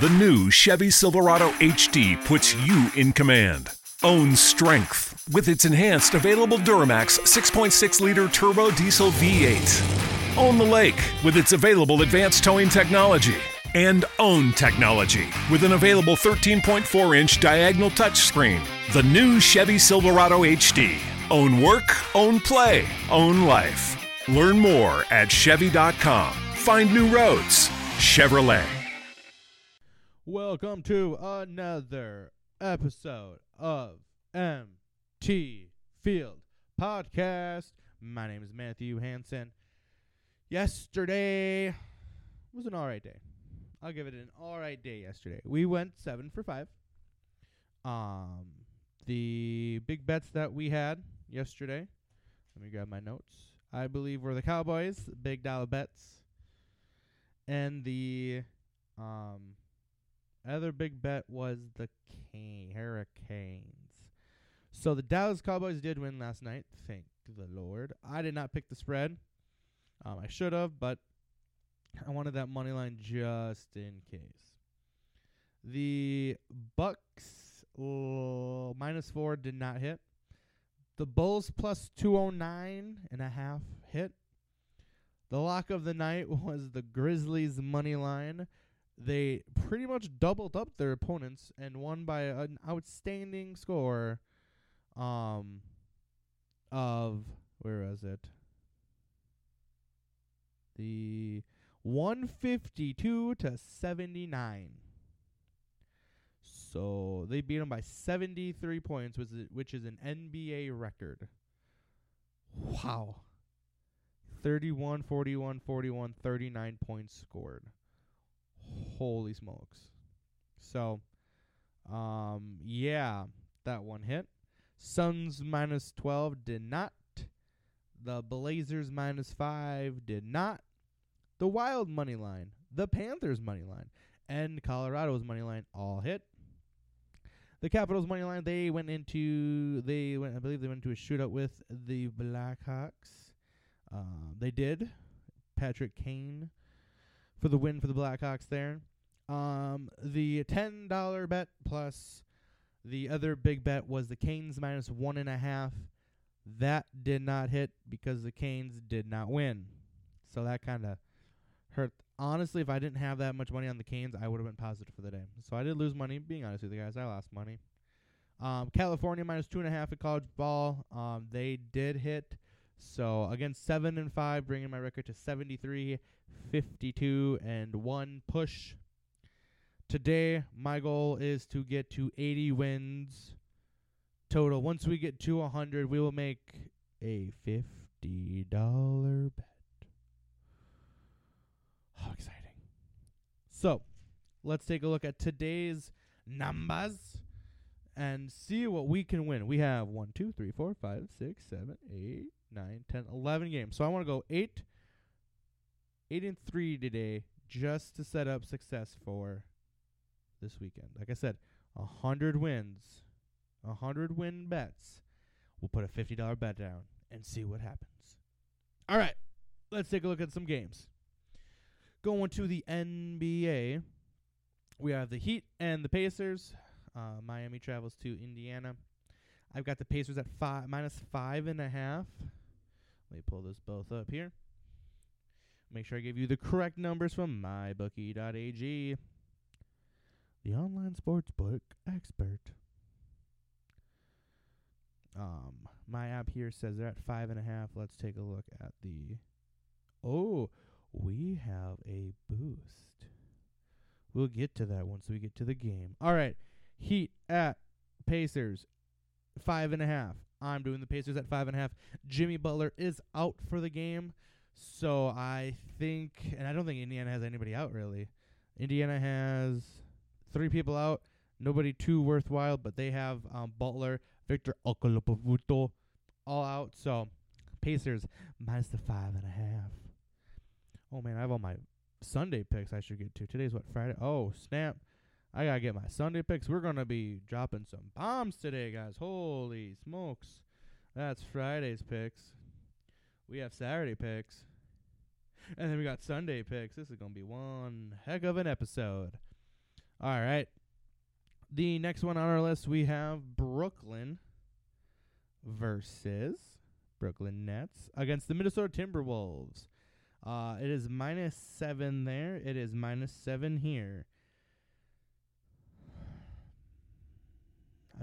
The new Chevy Silverado HD puts you in command. Own strength with its enhanced available Duramax 6.6 liter turbo diesel V8. Own the lake with its available advanced towing technology. And own technology with an available 13.4 inch diagonal touchscreen. The new Chevy Silverado HD. Own work, own play, own life. Learn more at Chevy.com. Find new roads. Chevrolet. Welcome to another episode of MT Field Podcast. My name is Matthew Hansen. Yesterday was an alright day. I'll give it an alright day yesterday. We went seven for five. Um the big bets that we had yesterday. Let me grab my notes. I believe were the Cowboys, big dollar bets. And the um other big bet was the Cane, Hurricanes. So the Dallas Cowboys did win last night. Thank the Lord. I did not pick the spread. Um, I should have, but I wanted that money line just in case. The Bucks uh, minus four did not hit. The Bulls plus 209 and a half hit. The lock of the night was the Grizzlies money line they pretty much doubled up their opponents and won by an outstanding score um of where was it? The 152 to 79 so they beat them by 73 points which is, which is an NBA record. Wow. 31 41 41 39 points scored holy smokes. So, um, yeah, that one hit. Suns minus 12 did not. The Blazers minus 5 did not. The Wild money line, the Panthers money line, and Colorado's money line all hit. The Capitals money line, they went into they went I believe they went into a shootout with the Blackhawks. Um, they did. Patrick Kane for the win for the Blackhawks there. Um, the ten dollar bet plus the other big bet was the Canes minus one and a half. That did not hit because the Canes did not win. So that kind of hurt. Honestly, if I didn't have that much money on the Canes, I would have been positive for the day. So I did lose money. Being honest with you guys, I lost money. Um, California minus two and a half at college ball. Um, they did hit. So again, seven and five, bringing my record to 73, 52, and one push. Today, my goal is to get to 80 wins total. Once we get to 100, we will make a $50 bet. How exciting. So, let's take a look at today's numbers and see what we can win. We have 1, 2, 3, 4, 5, 6, 7, 8, 9, 10, 11 games. So I want to go 8, 8 and 3 today just to set up success for this weekend. Like I said, 100 wins, 100 win bets. We'll put a $50 bet down and see what happens. All right, let's take a look at some games. Going to the NBA, we have the Heat and the Pacers. Uh, Miami travels to Indiana. I've got the Pacers at five minus five and a half. Let me pull this both up here. Make sure I give you the correct numbers from mybookie.ag, the online sportsbook expert. Um, my app here says they're at five and a half. Let's take a look at the. Oh, we have a boost. We'll get to that once we get to the game. All right, Heat at Pacers, five and a half. I'm doing the Pacers at five and a half. Jimmy Butler is out for the game, So I think, and I don't think Indiana has anybody out really. Indiana has three people out, nobody too worthwhile, but they have um, Butler, Victor Okolopavuto, all out. So Pacers minus the five and a half. Oh man, I have all my Sunday picks I should get to. Today's what Friday? Oh snap! I gotta get my Sunday picks. We're gonna be dropping some bombs today, guys. Holy smokes! That's Friday's picks. We have Saturday picks. And then we got Sunday picks. This is to be one heck of an episode. All right. The next one on our list, we have Brooklyn versus Brooklyn Nets against the Minnesota Timberwolves. Uh, it is minus seven there. It is minus seven here.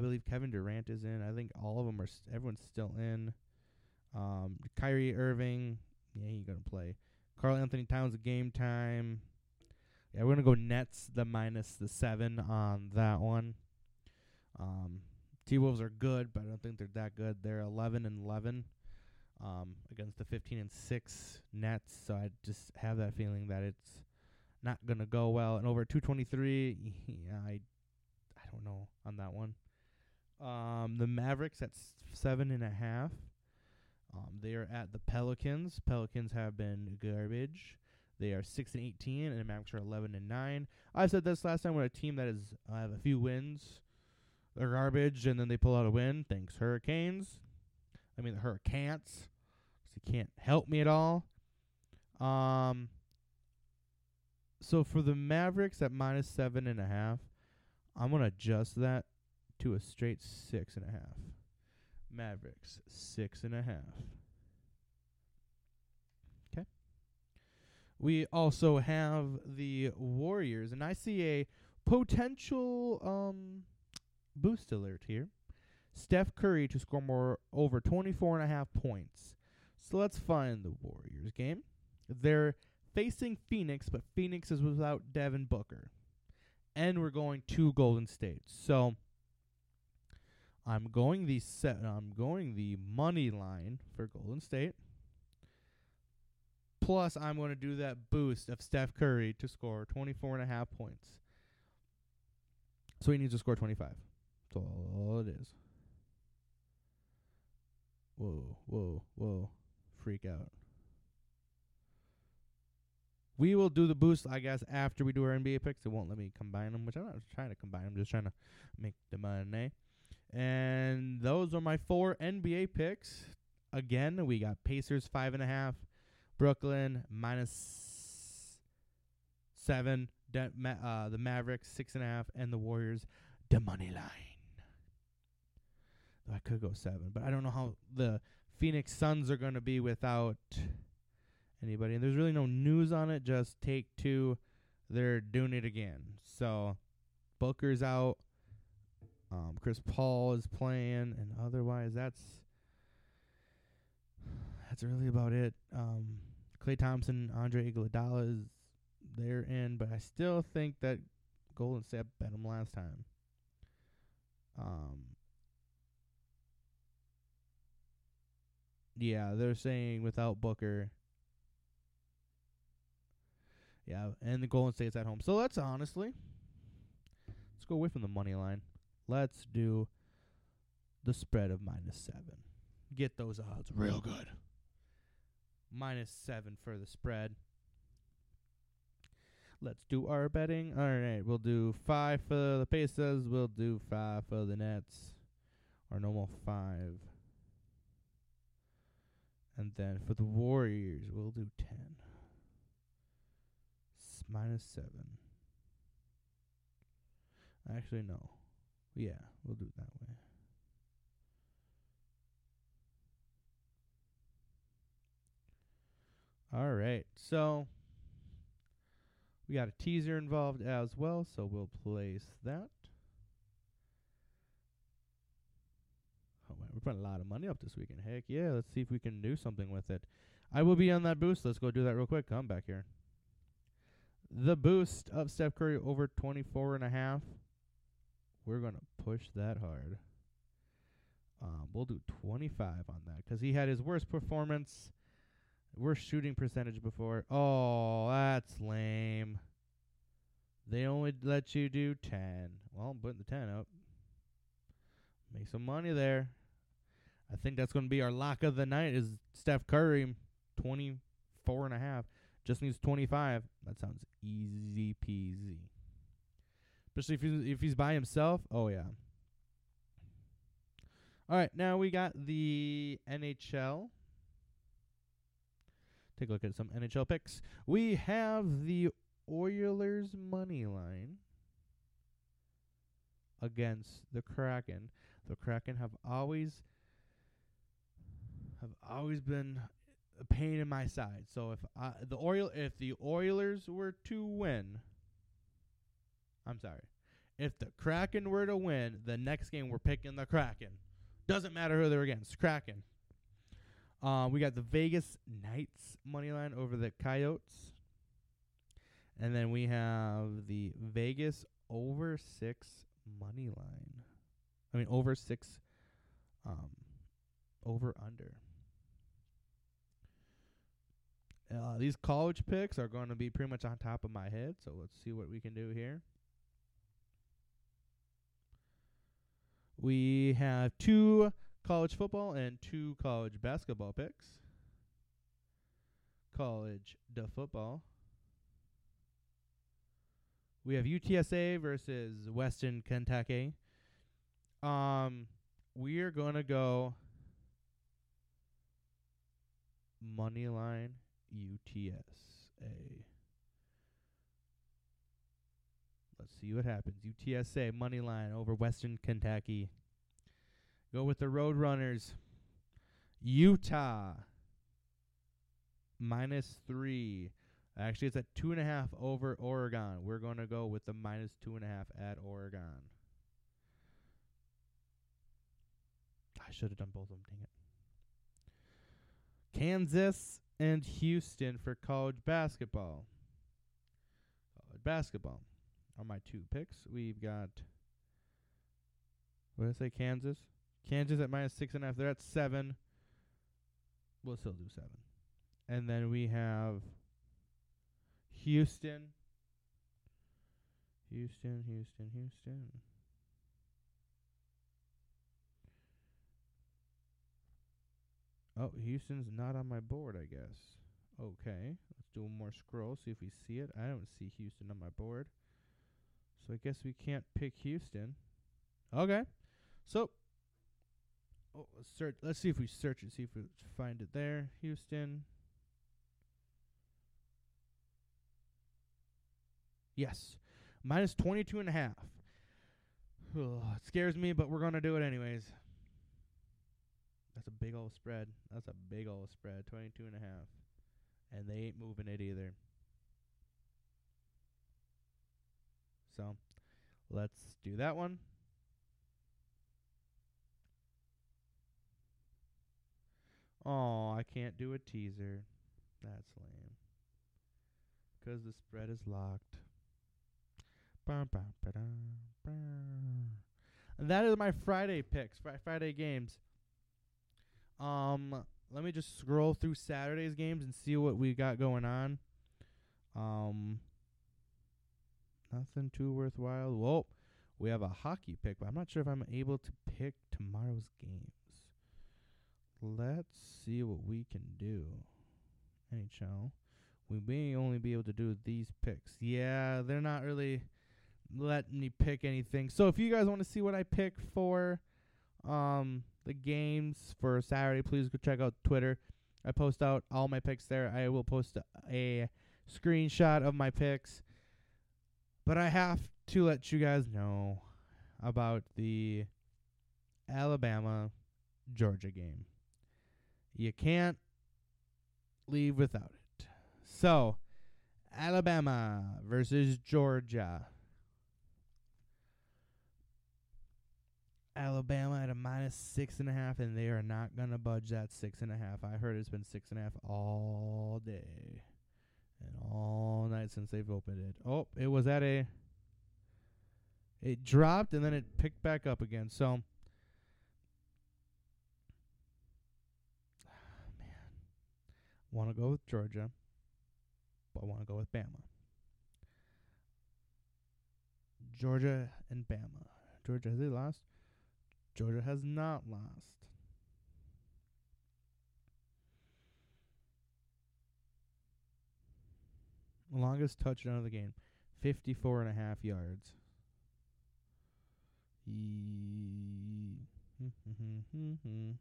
I believe Kevin Durant is in. I think all of them are. St- everyone's still in. Um, Kyrie Irving, yeah, he's gonna play. Karl-Anthony Towns game time. Yeah, we're gonna go Nets the minus the seven on that one. Um, T Wolves are good, but I don't think they're that good. They're eleven and eleven um, against the fifteen and six Nets. So I just have that feeling that it's not gonna go well. And over two twenty three, yeah, I I don't know on that one. Um, the Mavericks at seven and a half. Um, they are at the Pelicans. Pelicans have been garbage. They are six and eighteen, and the Mavericks are eleven and nine. I said this last time when a team that is uh, have a few wins, they're garbage, and then they pull out a win. Thanks Hurricanes. I mean the Hurricanes. you can't help me at all. Um. So for the Mavericks at minus seven and a half, I'm gonna adjust that to a straight six and a half. Mavericks six and a half. Okay. We also have the Warriors, and I see a potential um boost alert here. Steph Curry to score more over 24 and a half points. So let's find the Warriors game. They're facing Phoenix, but Phoenix is without Devin Booker. And we're going to Golden State. So I'm going the set I'm going the money line for Golden State. Plus I'm going to do that boost of Steph Curry to score 24 and a half points. So he needs to score 25. That's all it is. Whoa, whoa, whoa. Freak out. We will do the boost, I guess, after we do our NBA picks. It won't let me combine them, which I'm not trying to combine. I'm just trying to make the money. And those are my four NBA picks. Again, we got Pacers five and a half, Brooklyn minus seven, De- Ma- uh, the Mavericks six and a half, and the Warriors the money line. I could go seven, but I don't know how the Phoenix Suns are going to be without anybody. And there's really no news on it. Just take two. They're doing it again. So Booker's out. Um, Chris Paul is playing, and otherwise that's that's really about it. Um, Klay Thompson, Andre Iguodala is they're in, but I still think that Golden State bet them last time. Um, yeah, they're saying without Booker. Yeah, and the Golden State's at home. So let's honestly let's go away from the money line. Let's do the spread of minus seven. Get those odds real good. Minus seven for the spread. Let's do our betting. All right, we'll do five for the Pacers. We'll do five for the Nets. Our normal five. And then for the Warriors, we'll do ten. S- minus seven. Actually, no. Yeah, we'll do it that way. All right. So we got a teaser involved as well, so we'll place that. Oh man, we're putting a lot of money up this weekend. Heck yeah, let's see if we can do something with it. I will be on that boost. Let's go do that real quick. Come back here. The boost of Steph Curry over 24 and a half. We're going to push that hard. Um, we'll do 25 on that because he had his worst performance Worst shooting percentage before. Oh, that's lame. They only let you do 10. Well, I'm putting the 10 up. Make some money there. I think that's going to be our lock of the night is Steph Curry, 24 and a half. Just needs 25. That sounds easy peasy. Especially if he's, if he's by himself. Oh, yeah. All right, now we got the NHL. Take a look at some NHL picks. We have the Oilers money line against the Kraken. The Kraken have always have always been a pain in my side. So if I, the Oil if the Oilers were to win, I'm sorry. If the Kraken were to win, the next game we're picking the Kraken. Doesn't matter who they're against. Kraken. Uh, we got the Vegas Knights money line over the Coyotes. And then we have the Vegas over six money line. I mean over six um over under. Uh, these college picks are going to be pretty much on top of my head, so let's see what we can do here. We have two college football and two college basketball picks. College the football. We have UTSA versus Western Kentucky. Um, we are gonna go money line UTSA. Let's see what happens. UTSA money line over Western Kentucky. Go with the Roadrunners. Utah minus three. Actually, it's at two and a half over Oregon. We're going to go with the minus two and a half at Oregon. I should have done both of them. Dang it. Kansas and Houston for college basketball. College basketball are my two picks. We've got. What did I say? Kansas. Kansas at minus six and a half. They're at seven. We'll still do seven. And then we have Houston. Houston, Houston, Houston. Oh, Houston's not on my board, I guess. Okay, let's do one more scroll, see if we see it. I don't see Houston on my board. So I guess we can't pick Houston. Okay. So oh, let's search let's see if we search it, see if we find it there. Houston. Yes. Minus 22 and a half. Ugh, it scares me, but we're going to do it anyways. That's a big old spread. That's a big old spread. 22 and a half. And they ain't moving it either. So, let's do that one. Oh, I can't do a teaser. That's lame. 'Cause the spread is locked. That is my Friday picks, Fri Friday games. Um, let me just scroll through Saturday's games and see what we got going on. Um, nothing too worthwhile. Whoa, we have a hockey pick, but I'm not sure if I'm able to pick tomorrow's games. Let's see what we can do. NHL. We may only be able to do these picks. Yeah, they're not really letting me pick anything. So if you guys want to see what I pick for um the games for Saturday, please go check out Twitter. I post out all my picks there. I will post a, a screenshot of my picks. But I have to let you guys know about the Alabama Georgia game. You can't leave without it. So, Alabama versus Georgia. Alabama at a minus six and a half, and they are not gonna budge that six and a half. I heard it's been six and a half all day and all night since they've opened it. Oh, it was at a. It dropped and then it picked back up again. So, man, Want to go with Georgia, but I want to go with Bama. Georgia and Bama. Georgia has they lost? Georgia has not lost. Longest touchdown of the game, 54 and a half yards. E-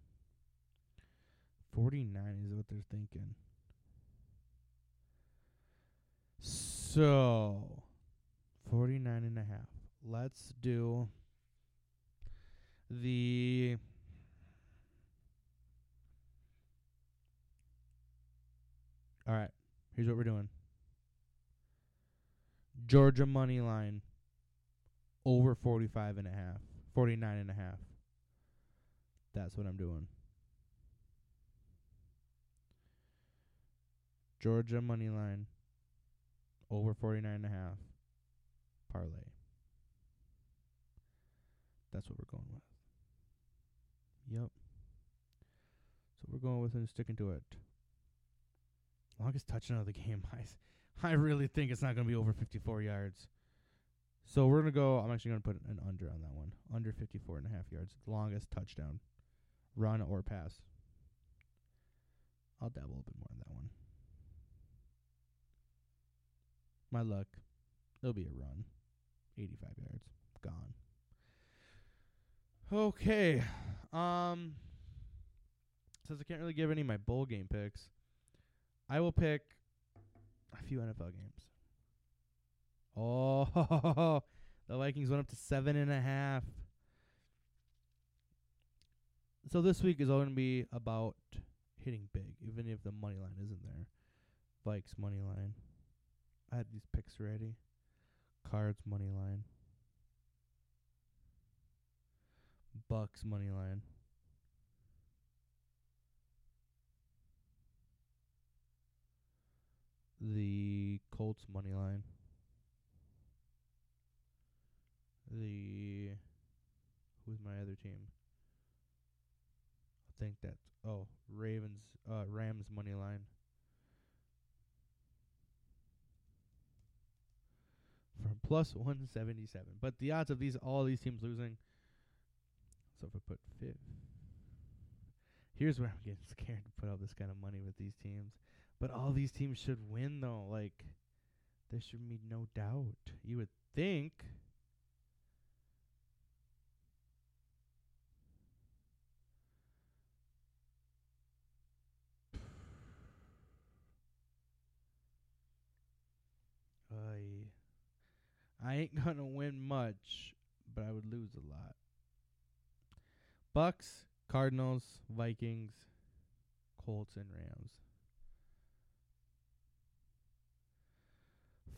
49 is what they're thinking. So, 49 and a half. Let's do the All right. Here's what we're doing. Georgia money line over 45 and a half. 49 and a half. That's what I'm doing. Georgia money line over 49 and a half parlay. That's what we're going with. Yep. So we're going with and sticking to it. Longest touchdown of the game. I, I really think it's not going to be over 54 yards. So we're going to go. I'm actually going to put an under on that one. Under 54 and a half yards. Longest touchdown. Run or pass. I'll dabble a bit more on that one. My luck. It'll be a run. 85 yards. Gone. Okay. Um since I can't really give any of my bowl game picks, I will pick a few NFL games. Oh, the Vikings went up to seven and a half. So this week is all going to be about hitting big, even if the money line isn't there. Vikes money line. I had these picks ready. Cards money line. Bucks money line. The Colts money line. The who's my other team? I think that's oh Ravens uh Rams money line. For plus one seventy seven. But the odds of these all these teams losing so if I put fit here's where I'm getting scared to put all this kind of money with these teams. But all these teams should win though. Like there should be no doubt. You would think I I ain't gonna win much, but I would lose a lot. Bucks, Cardinals, Vikings, Colts, and Rams.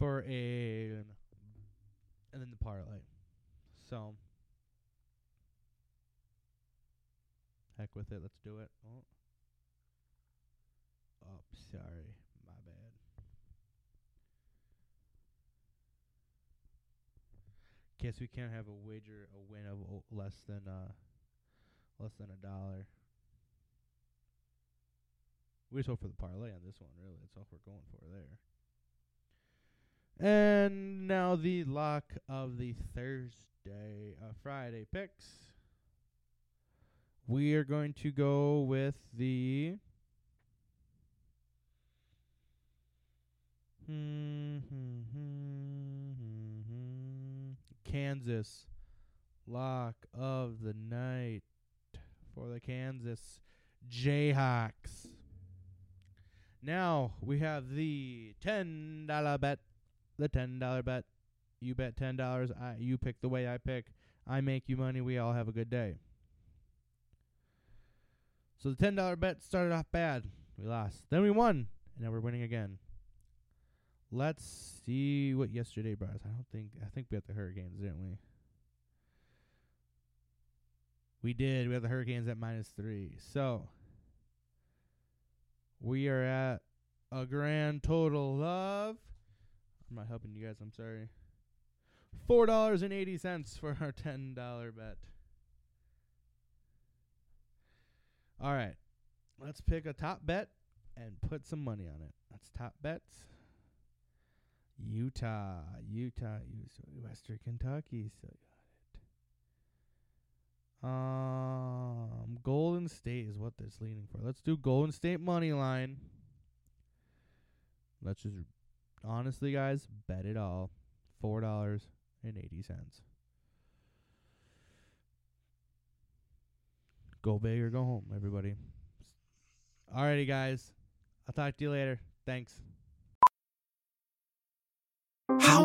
For a and then the parlay. So heck with it, let's do it. Oh, oh sorry, my bad. Guess we can't have a wager a win of o- less than uh less than a dollar. We just hope for the parlay on this one, really. That's all we're going for there. And now the lock of the Thursday, uh, Friday picks. We are going to go with the. Kansas lock of the night for the Kansas Jayhawks. Now we have the ten dollar bet. The ten dollar bet. You bet ten dollars. I you pick the way I pick. I make you money. We all have a good day. So the ten dollar bet started off bad. We lost. Then we won, and now we're winning again. Let's see what yesterday brought us. I don't think I think we had the Hurricanes, didn't we? We did. We had the Hurricanes at minus three. So we are at a grand total of. I'm not helping you guys. I'm sorry. Four dollars and eighty cents for our ten dollar bet. All right, let's pick a top bet and put some money on it. That's top bets. Utah, Utah, Utah Western Kentucky still got it. Um, Golden State is what that's leaning for. Let's do Golden State money line. Let's just honestly, guys, bet it all. Four dollars and eighty cents. Go big or go home, everybody. Alrighty, guys. I'll talk to you later. Thanks. How